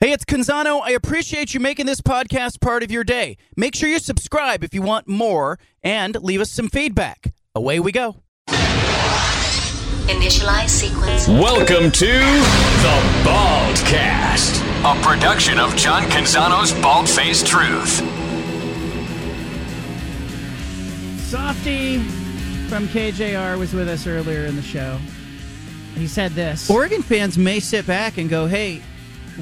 Hey, it's Canzano. I appreciate you making this podcast part of your day. Make sure you subscribe if you want more and leave us some feedback. Away we go. Initialize sequence. Welcome to the Baldcast, a production of John Canzano's Bald Faced Truth. Softy from KJR was with us earlier in the show. He said this. Oregon fans may sit back and go, hey,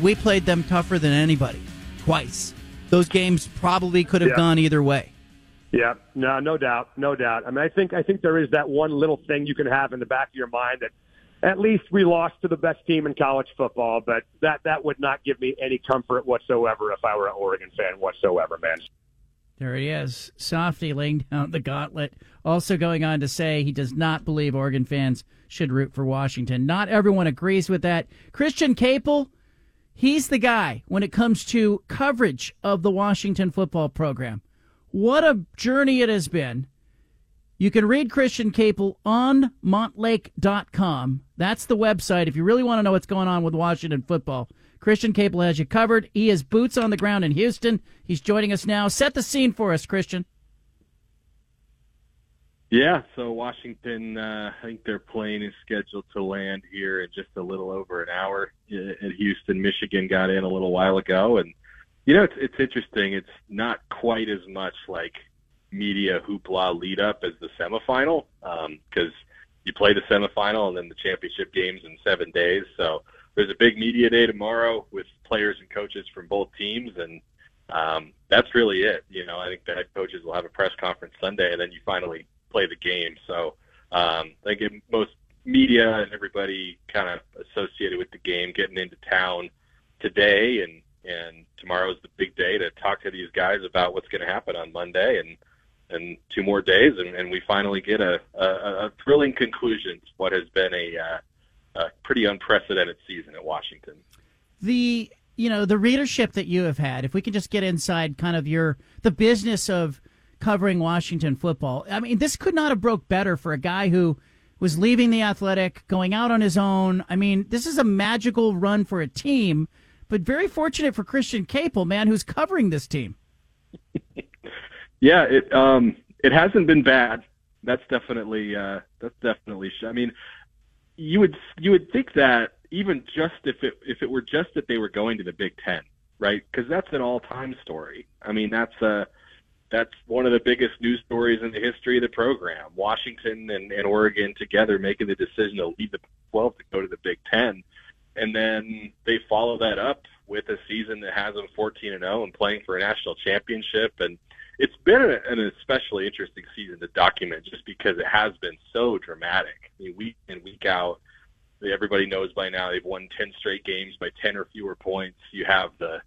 we played them tougher than anybody twice. Those games probably could have Yeah. gone either way. Yeah, no, no doubt, no doubt. I mean, I think I think there is that one little thing you can have in the back of your mind that at least we lost to the best team in college football, but that that would not give me any comfort whatsoever if I were an Oregon fan whatsoever, man. There he is. Softy laying down the gauntlet. Also going on to say he does not believe Oregon fans should root for Washington. Not everyone agrees with that. Christian Caple, he's the guy when it comes to coverage of the Washington football program. What a journey it has been. You can read Christian Caple on montlake.com. That's the website if you really want to know what's going on with Washington football. Christian Caple has you covered. He is boots on the ground in Houston. He's joining us now. Set the scene for us, Christian. Yeah, so Washington, uh, I think their plane is scheduled to land here in just a little over an hour at Houston, Michigan. Got in a little while ago, and you know it's it's interesting. It's not quite as much like media hoopla lead up as the semifinal because you play the semifinal and then the championship games in seven days. So there's a big media day tomorrow with players and coaches from both teams, and um, that's really it. You know, I think the head coaches will have a press conference Sunday, and then you finally play the game. So um, I think most media and everybody kind of associated with the game getting into town today, and and tomorrow's the big day to talk to these guys about what's going to happen on Monday, and and two more days, and, and we finally get a, a, a thrilling conclusion to what has been a, uh, a pretty unprecedented season at Washington. The you know the readership that you have had. If we can just get inside kind of your the business of covering Washington football. I mean, this could not have broke better for a guy who was leaving the athletic, going out on his own. I mean, this is a magical run for a team, but very fortunate for Christian Caple, man, who's covering this team. Yeah, it um it hasn't been bad. That's definitely uh that's definitely I mean, you would you would think that even just if it if it were just that they were going to the Big 10, right? Cuz that's an all-time story. I mean, that's uh that's one of the biggest news stories in the history of the program. Washington and, and Oregon together making the decision to leave the 12 to go to the Big 10 and then they follow that up with a season that has them 14 and 0 and playing for a national championship and it's been an especially interesting season to document just because it has been so dramatic. I mean, week in week out, everybody knows by now they've won 10 straight games by 10 or fewer points. You have the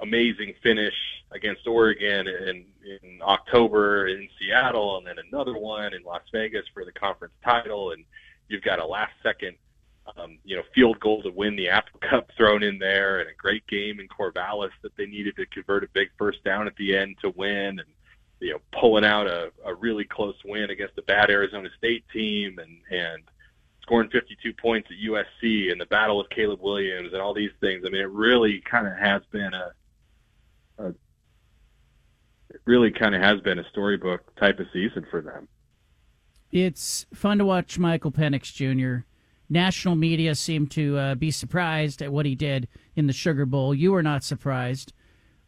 amazing finish against Oregon in, in October in Seattle, and then another one in Las Vegas for the conference title, and you've got a last second um, you know, field goal to win the Apple Cup thrown in there, and a great game in Corvallis that they needed to convert a big first down at the end to win, and you know, pulling out a, a really close win against a bad Arizona State team, and and scoring 52 points at USC, and the battle with Caleb Williams, and all these things. I mean, it really kind of has been a, a it really kind of has been a storybook type of season for them. It's fun to watch Michael Penix Jr. National media seemed to uh, be surprised at what he did in the Sugar Bowl. You were not surprised.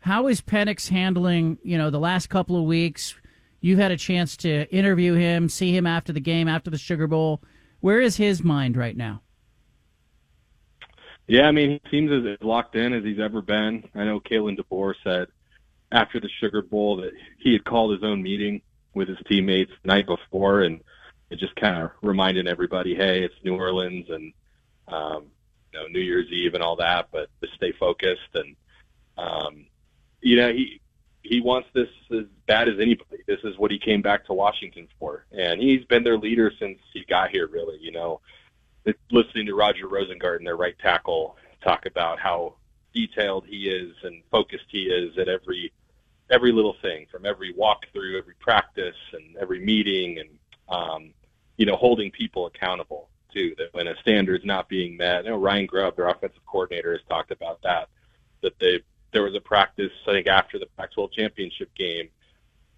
How is Penix handling, you know, the last couple of weeks? You've had a chance to interview him, see him after the game, after the Sugar Bowl. Where is his mind right now? Yeah, I mean, he seems as locked in as he's ever been. I know Kalen DeBoer said after the Sugar Bowl that he had called his own meeting with his teammates the night before, and it just kind of reminded everybody, hey, it's New Orleans and um, you know New Year's Eve and all that, but to stay focused and um, you know he he wants this as bad as anybody. This is what he came back to Washington for, and he's been their leader since he got here. Really, you know, listening to Roger Rosengarten, their right tackle, talk about how detailed he is and focused he is at every every little thing, from every walkthrough, every practice, and every meeting, and um, you know, holding people accountable too. That when a standard's not being met, you know, Ryan Grubb, their offensive coordinator, has talked about that. That they there was a practice, I think, after the Pac-12 championship game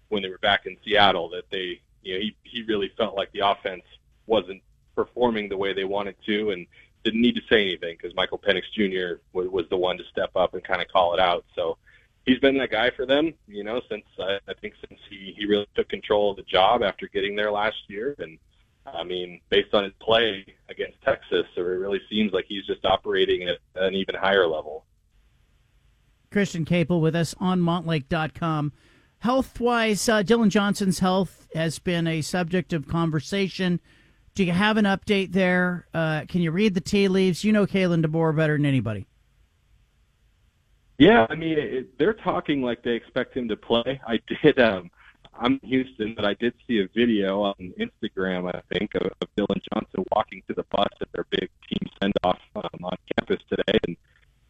when they were back in Seattle that they, you know, he he really felt like the offense wasn't performing the way they wanted to, and didn't need to say anything because Michael Penix Jr. Was, was the one to step up and kind of call it out. So he's been that guy for them, you know, since uh, I think since he he really took control of the job after getting there last year, and I mean, based on his play against Texas, so it really seems like he's just operating at an even higher level. Christian Caple with us on Montlake.com. Health wise, uh, Dillon Johnson's health has been a subject of conversation. Do you have an update there? Uh, can you read the tea leaves? You know Kalen DeBoer better than anybody. Yeah, I mean, it, they're talking like they expect him to play. I did. Um, I'm in Houston, but I did see a video on Instagram, I think, of, of Dillon Johnson walking to the bus at their big team send off um, on campus today, and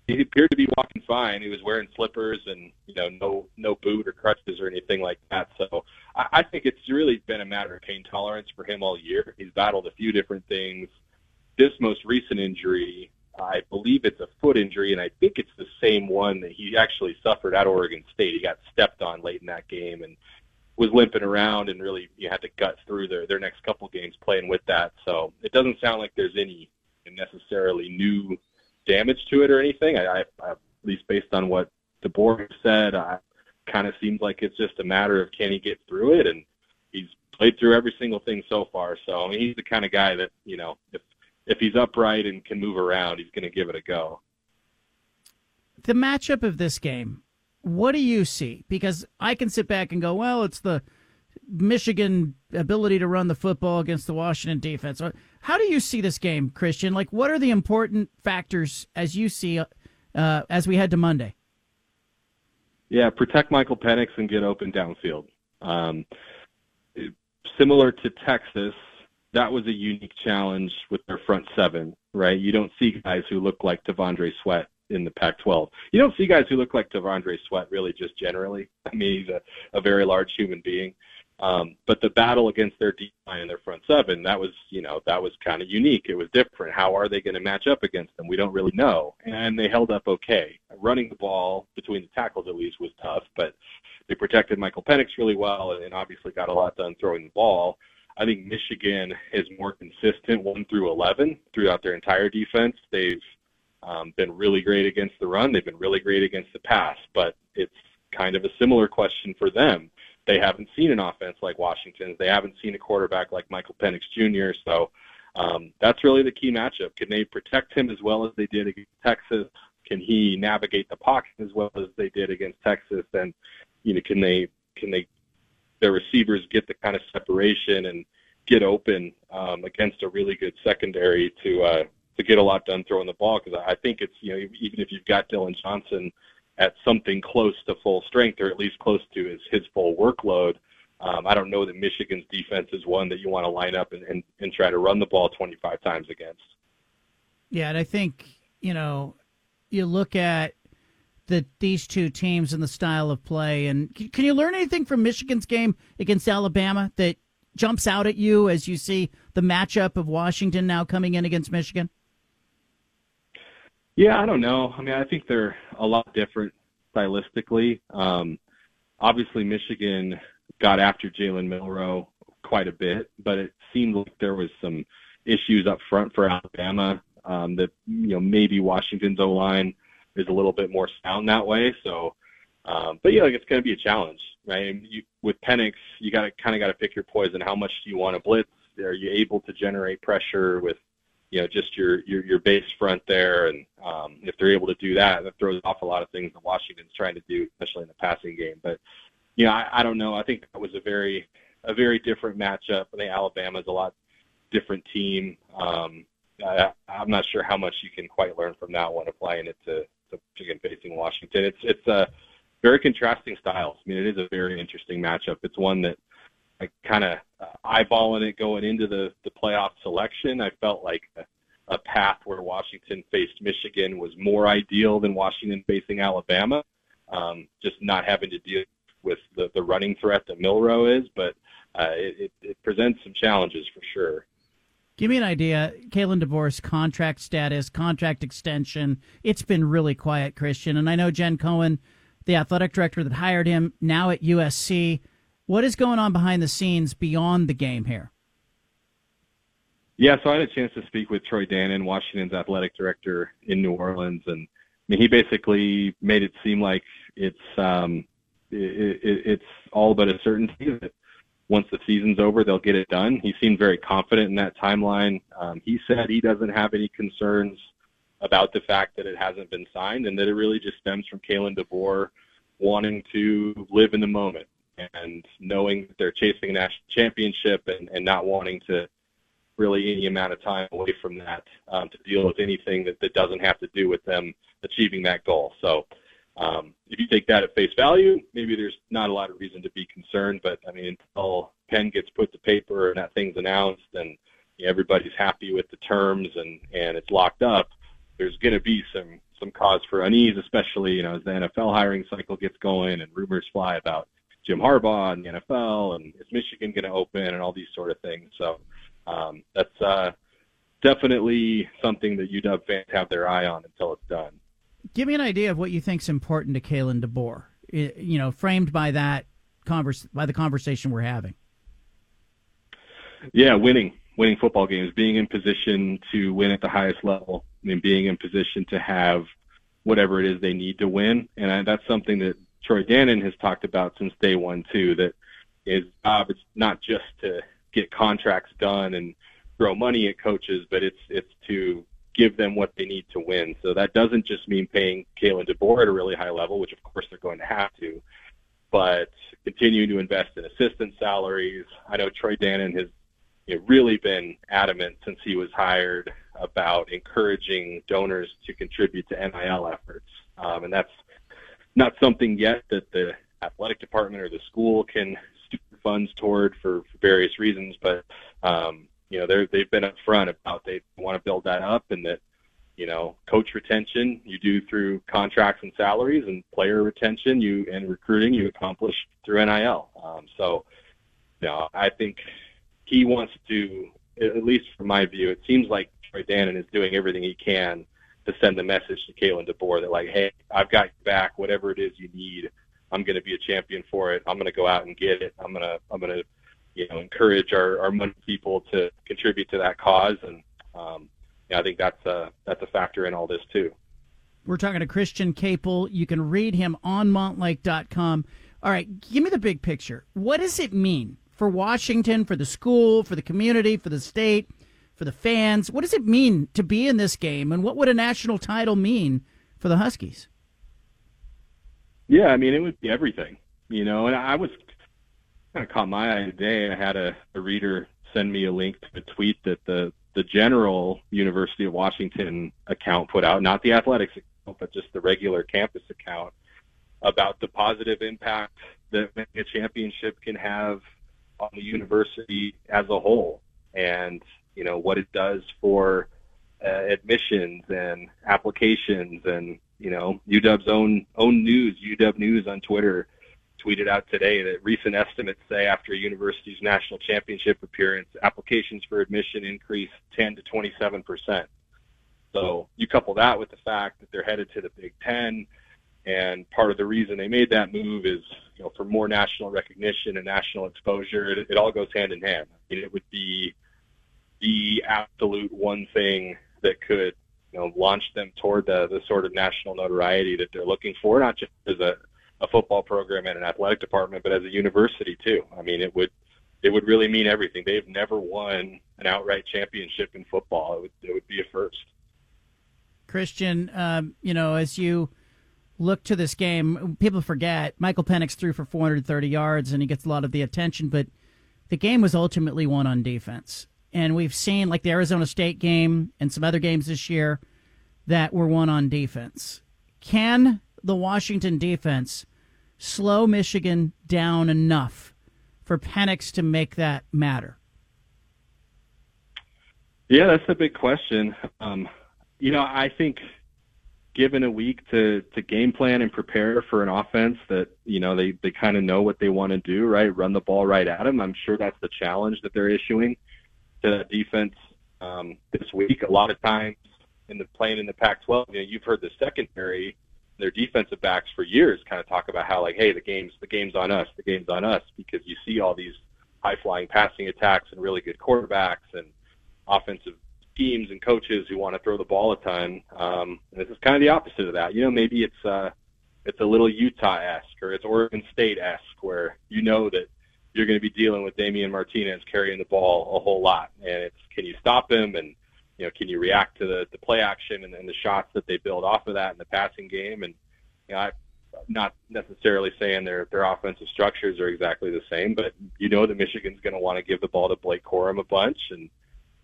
he appeared to be walking fine. He was wearing slippers and you know no no boot or crutches or anything like that. So I, I think it's really been a matter of pain tolerance for him all year. He's battled a few different things. This most recent injury, I believe it's a foot injury, and I think it's the same one that he actually suffered at Oregon State. He got stepped on late in that game and was limping around, and really you had to gut through their their next couple games playing with that. So it doesn't sound like there's any necessarily new damage to it or anything. I, I, I at least based on what DeBoer said, I kind of seems like it's just a matter of can he get through it, and he's played through every single thing so far. So I mean, he's the kind of guy that you know if if he's upright and can move around, he's going to give it a go. The matchup of this game, what do you see? Because I can sit back and go, well, it's the Michigan ability to run the football against the Washington defense. How do you see this game, Christian? Like, what are the important factors as you see uh, as we head to Monday? Yeah, protect Michael Penix and get open downfield. Um, similar to Texas, that was a unique challenge with their front seven, right? You don't see guys who look like T'Vondre Sweat in the Pac-12. You don't see guys who look like T'Vondre Sweat really just generally. I mean, he's a, a very large human being. Um, but the battle against their D line and their front seven, that was, you know, that was kind of unique. It was different. How are they going to match up against them? We don't really know. And they held up okay. Running the ball between the tackles at least was tough, but they protected Michael Penix really well and obviously got a lot done throwing the ball. I think Michigan is more consistent one through 11 throughout their entire defense. They've um, been really great against the run. They've been really great against the pass, but it's kind of a similar question for them they haven't seen an offense like Washington's. They haven't seen a quarterback like Michael Penix Jr. So um, that's really the key matchup. Can they protect him as well as they did against Texas? Can he navigate the pocket as well as they did against Texas? And you know, can they can they their receivers get the kind of separation and get open um, against a really good secondary to uh, to get a lot done throwing the ball? Because I think it's you know even if you've got Dillon Johnson at something close to full strength or at least close to his, his full workload. Um, I don't know that Michigan's defense is one that you want to line up and, and, and try to run the ball 25 times against. Yeah, and I think, you know, you look at the these two teams and the style of play, and can, can you learn anything from Michigan's game against Alabama that jumps out at you as you see the matchup of Washington now coming in against Michigan? Yeah, I don't know. I mean, I think they're a lot different stylistically. Um, obviously, Michigan got after Jalen Milroe quite a bit, but it seemed like there was some issues up front for Alabama um, that you know maybe Washington's O line is a little bit more sound that way. So, um, but yeah, like it's going to be a challenge, right? And you, with Penix, you got to kind of got to pick your poison. How much do you want to blitz? Are you able to generate pressure with you know just your your your base front there, and um, if they're able to do that, that throws off a lot of things that Washington's trying to do, especially in the passing game. But you know, I, I don't know. I think that was a very a very different matchup. I think Alabama's a lot different team. Um, I, I'm not sure how much you can quite learn from that one applying it to, to Michigan facing Washington. It's it's a very contrasting styles. I mean, it is a very interesting matchup. It's one that kind of uh, eyeballing it going into the the playoff selection. I felt like a, a path where Washington faced Michigan was more ideal than Washington facing Alabama. Um, just not having to deal with the, the running threat that Milroe is, but uh, it, it, it presents some challenges for sure. Give me an idea, Kalen DeBoer's contract status, contract extension. It's been really quiet, Christian. And I know Jen Cohen, the athletic director that hired him, now at USC. What is going on behind the scenes beyond the game here? Yeah, so I had a chance to speak with Troy Dannen, Washington's athletic director in New Orleans, and I mean he basically made it seem like it's um, it, it, it's all but a certainty that once the season's over they'll get it done. He seemed very confident in that timeline. Um, he said he doesn't have any concerns about the fact that it hasn't been signed, and that it really just stems from Kalen DeBoer wanting to live in the moment and knowing that they're chasing a national championship and, and not wanting to really any amount of time away from that um, to deal with anything that, that doesn't have to do with them achieving that goal. So um, if you take that at face value, maybe there's not a lot of reason to be concerned. But I mean, until pen gets put to paper and that thing's announced and you know, everybody's happy with the terms and and it's locked up, there's going to be some some cause for unease, especially you know as the NFL hiring cycle gets going and rumors fly about Jim Harbaugh and the NFL and is Michigan going to open and all these sort of things. So um, that's uh, definitely something that UW fans have their eye on until it's done. Give me an idea of what you think is important to Kalen DeBoer. You know, framed by that converse by the conversation we're having. Yeah, winning, winning football games, being in position to win at the highest level, I mean, being in position to have whatever it is they need to win, and I, that's something that Troy Dannen has talked about since day one too. That his job is not just to get contracts done and throw money at coaches, but it's it's to give them what they need to win. So that doesn't just mean paying Kalen DeBoer at a really high level, which of course they're going to have to, but continuing to invest in assistant salaries. I know Troy Dannen has you know, really been adamant since he was hired about encouraging donors to contribute to NIL efforts, um, and that's not something yet that the athletic department or the school can funds toward for, for various reasons, but um, you know they're they've been upfront about they want to build that up and that you know coach retention you do through contracts and salaries and player retention you and recruiting you accomplish through NIL. Um, so you know I think he wants to at least from my view it seems like Troy Dannen is doing everything he can to send the message to Kalen DeBoer that like hey I've got you back whatever it is you need I'm going to be a champion for it. I'm going to go out and get it. I'm going to I'm going to you know encourage our our money people to contribute to that cause, and um, I think that's a that's a factor in all this too. We're talking to Christian Caple. You can read him on Montlake.com. All right, give me the big picture. What does it mean for Washington, for the school, for the community, for the state, for the fans? What does it mean to be in this game, and what would a national title mean for the Huskies? Yeah, I mean, it would be everything, you know. And I was kind of caught my eye today. I had a, a reader send me a link to a tweet that the the general University of Washington account put out, not the athletics account, but just the regular campus account, about the positive impact that a championship can have on the university as a whole, and you know what it does for uh, admissions and applications and you know, UW's own own news, UW News on Twitter, tweeted out today that recent estimates say after a university's national championship appearance, applications for admission increased 10 to 27 percent. So you couple that with the fact that they're headed to the Big Ten, and part of the reason they made that move is, you know, for more national recognition and national exposure. It, it all goes hand in hand. I mean, it would be the absolute one thing that could you know, launch them toward the, the sort of national notoriety that they're looking for, not just as a, a football program and an athletic department, but as a university too. I mean, it would it would really mean everything. They've never won an outright championship in football. It would it would be a first. Christian, um, you know, as you look to this game, people forget Michael Penix threw for 430 yards and he gets a lot of the attention, but the game was ultimately won on defense and we've seen like the Arizona State game and some other games this year that were won on defense. Can the Washington defense slow Michigan down enough for Penix to make that matter? Yeah, that's a big question. Um, you know, I think given a week to to game plan and prepare for an offense that you know they they kind of know what they want to do, right? Run the ball right at them. I'm sure that's the challenge that they're issuing to that defense um, this week. A lot of times in the playing in the Pac-12, you know, you've heard the secondary, their defensive backs for years, kind of talk about how like, hey, the game's the game's on us, the game's on us, because you see all these high-flying passing attacks and really good quarterbacks and offensive teams and coaches who want to throw the ball a ton. Um, and this is kind of the opposite of that. You know, maybe it's uh, it's a little Utah-esque or it's Oregon State-esque, where you know that you're going to be dealing with Damien Martinez carrying the ball a whole lot, and it's can you stop him and you know can you react to the the play action and, and the shots that they build off of that in the passing game and you know I not necessarily saying their their offensive structures are exactly the same, but you know that Michigan's going to want to give the ball to Blake Corum a bunch and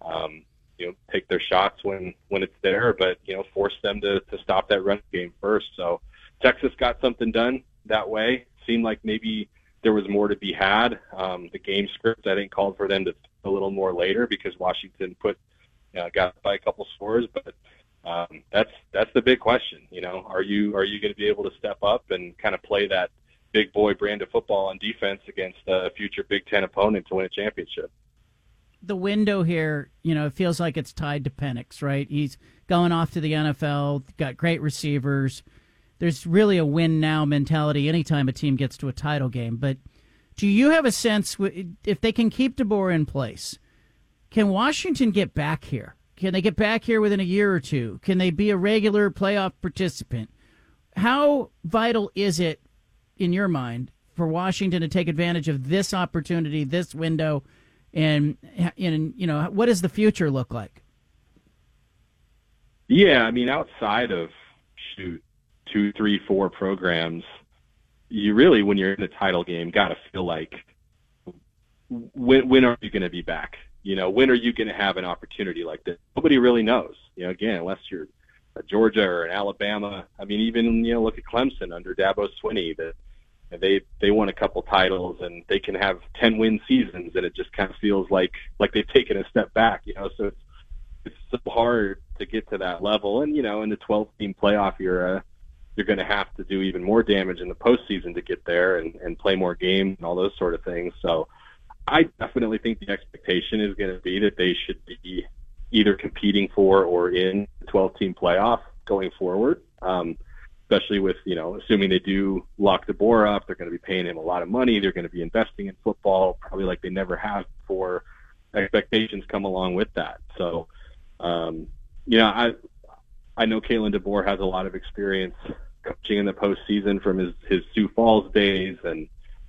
um, you know take their shots when when it's there, but you know force them to to stop that run game first. So Texas got something done that way. Seemed like maybe there was more to be had. Um, the game script I think called for them to a little more later because Washington put you know, got by a couple scores, but um, that's that's the big question. You know, are you are you going to be able to step up and kind of play that big boy brand of football on defense against a future Big Ten opponent to win a championship? The window here, you know, it feels like it's tied to Penix, right? He's going off to the NFL, got great receivers. There's really a win now mentality anytime a team gets to a title game. But do you have a sense if they can keep DeBoer in place? Can Washington get back here? Can they get back here within a year or two? Can they be a regular playoff participant? How vital is it, in your mind, for Washington to take advantage of this opportunity, this window, and and you know what does the future look like? Yeah, I mean, outside of shoot two, three, four programs, you really, when you're in the title game, got to feel like when when are you going to be back? You know, when are you going to have an opportunity like this? Nobody really knows. You know, again, unless you're a Georgia or an Alabama. I mean, even you know, look at Clemson under Dabo Swinney. That they they won a couple titles and they can have ten win seasons, and it just kind of feels like like they've taken a step back. You know, so it's it's so hard to get to that level. And you know, in the 12 team playoff era, you're going to have to do even more damage in the postseason to get there and, and play more games and all those sort of things. So I definitely think the expectation is going to be that they should be either competing for or in the 12 team playoff going forward. Um, especially with, you know, assuming they do lock DeBoer up, they're going to be paying him a lot of money. They're going to be investing in football probably like they never have before. Expectations come along with that. So, um, you know, I, I know Kalen DeBoer has a lot of experience coaching in the postseason from his, his Sioux Falls days and,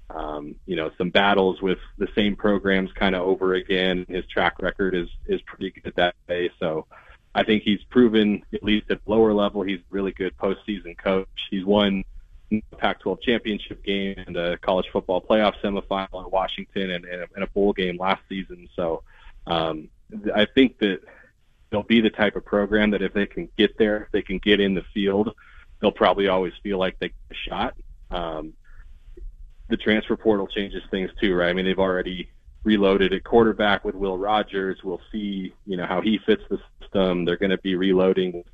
um, you know, some battles with the same programs kind of over again. His track record is is pretty good that way. So I think he's proven, at least at lower level, he's really good postseason coach. He's won the Pac-12 championship game and a college football playoff semifinal in Washington and, and, a, and a bowl game last season. So um, I think that they'll be the type of program that if they can get there, if they can get in the field, they'll probably always feel like they get a shot. Um, the transfer portal changes things too, right? I mean, they've already reloaded at quarterback with Will Rogers. We'll see, you know, how he fits the system. They're going to be reloading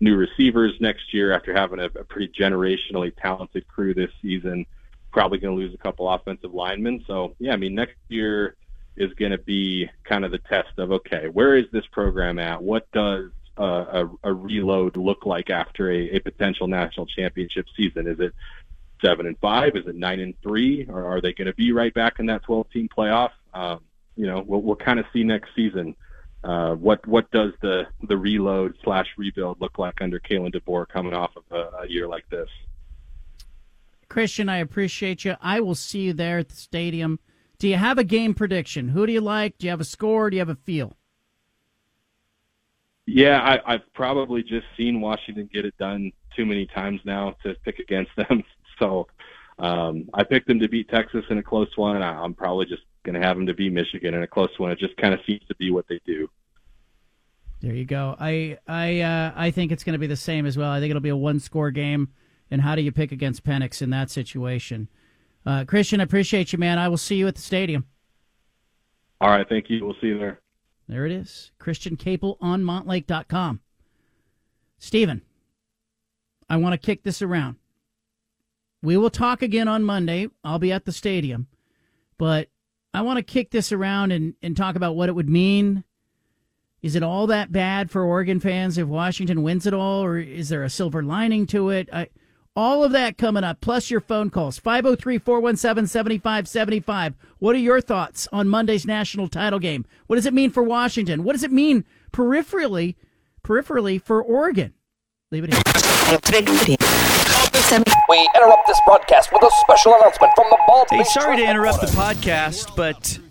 new receivers next year after having a, a pretty generationally talented crew this season. Probably going to lose a couple offensive linemen. So, yeah, I mean, next year is going to be kind of the test of okay, where is this program at? What does a, a reload look like after a, a potential national championship season? Is it seven and five? Is it nine and three? Or are they going to be right back in that 12 team playoff? Um, you know, we'll, we'll kind of see next season. Uh, what what does the the reload slash rebuild look like under Kalen DeBoer coming off of a, a year like this? Christian, I appreciate you. I will see you there at the stadium. Do you have a game prediction? Who do you like? Do you have a score? Do you have a feel? Yeah, I, I've probably just seen Washington get it done too many times now to pick against them. So um, I picked them to beat Texas in a close one, and I, I'm probably just going to have them to beat Michigan in a close one. It just kind of seems to be what they do. There you go. I I uh, I think it's going to be the same as well. I think it'll be a one score game. And how do you pick against Penix in that situation? Uh, Christian, I appreciate you, man. I will see you at the stadium. All right, thank you. We'll see you there. There it is. Christian Caple on Montlake.com. Stephen, I want to kick this around. We will talk again on Monday. I'll be at the stadium. But I want to kick this around and, and talk about what it would mean Is it all that bad for Oregon fans if Washington wins it all, or is there a silver lining to it? I, all of that coming up, plus your phone calls 503 417 7575. What are your thoughts on Monday's national title game? What does it mean for Washington? What does it mean peripherally, peripherally for Oregon? Leave it here. We interrupt this broadcast with a special announcement from the Bald Hey, sorry to interrupt the podcast, but